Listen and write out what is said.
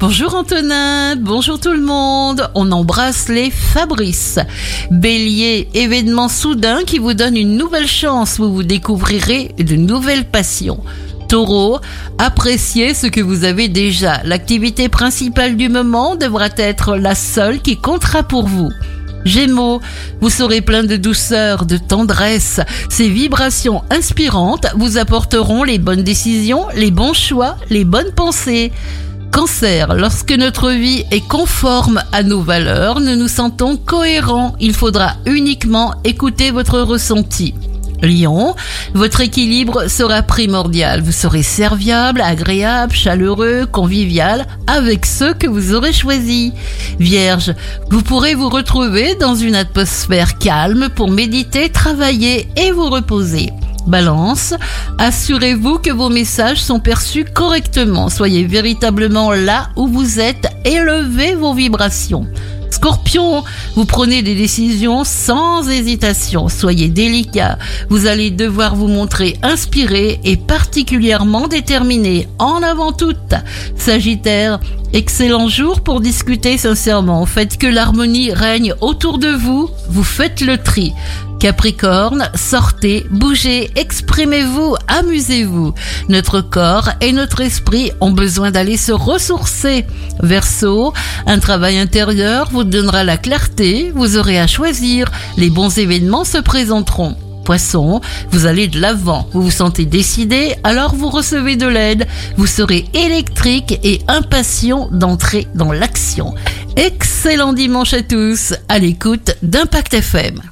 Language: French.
Bonjour Antonin, bonjour tout le monde. On embrasse les Fabrice. Bélier, événement soudain qui vous donne une nouvelle chance où vous découvrirez de nouvelles passions. Taureau, appréciez ce que vous avez déjà. L'activité principale du moment devra être la seule qui comptera pour vous. Gémeaux, vous serez plein de douceur, de tendresse. Ces vibrations inspirantes vous apporteront les bonnes décisions, les bons choix, les bonnes pensées. Cancer, lorsque notre vie est conforme à nos valeurs, nous nous sentons cohérents. Il faudra uniquement écouter votre ressenti. Lion, votre équilibre sera primordial. Vous serez serviable, agréable, chaleureux, convivial avec ceux que vous aurez choisis. Vierge, vous pourrez vous retrouver dans une atmosphère calme pour méditer, travailler et vous reposer. Balance, assurez-vous que vos messages sont perçus correctement. Soyez véritablement là où vous êtes. Élevez vos vibrations. Scorpion, vous prenez des décisions sans hésitation. Soyez délicat. Vous allez devoir vous montrer inspiré et particulièrement déterminé. En avant toute. Sagittaire, excellent jour pour discuter sincèrement. Faites que l'harmonie règne autour de vous. Vous faites le tri. Capricorne, sortez, bougez, exprimez-vous, amusez-vous. Notre corps et notre esprit ont besoin d'aller se ressourcer. Verseau, un travail intérieur vous donnera la clarté, vous aurez à choisir, les bons événements se présenteront. Poisson, vous allez de l'avant, vous vous sentez décidé, alors vous recevez de l'aide, vous serez électrique et impatient d'entrer dans l'action. Excellent dimanche à tous, à l'écoute d'Impact FM.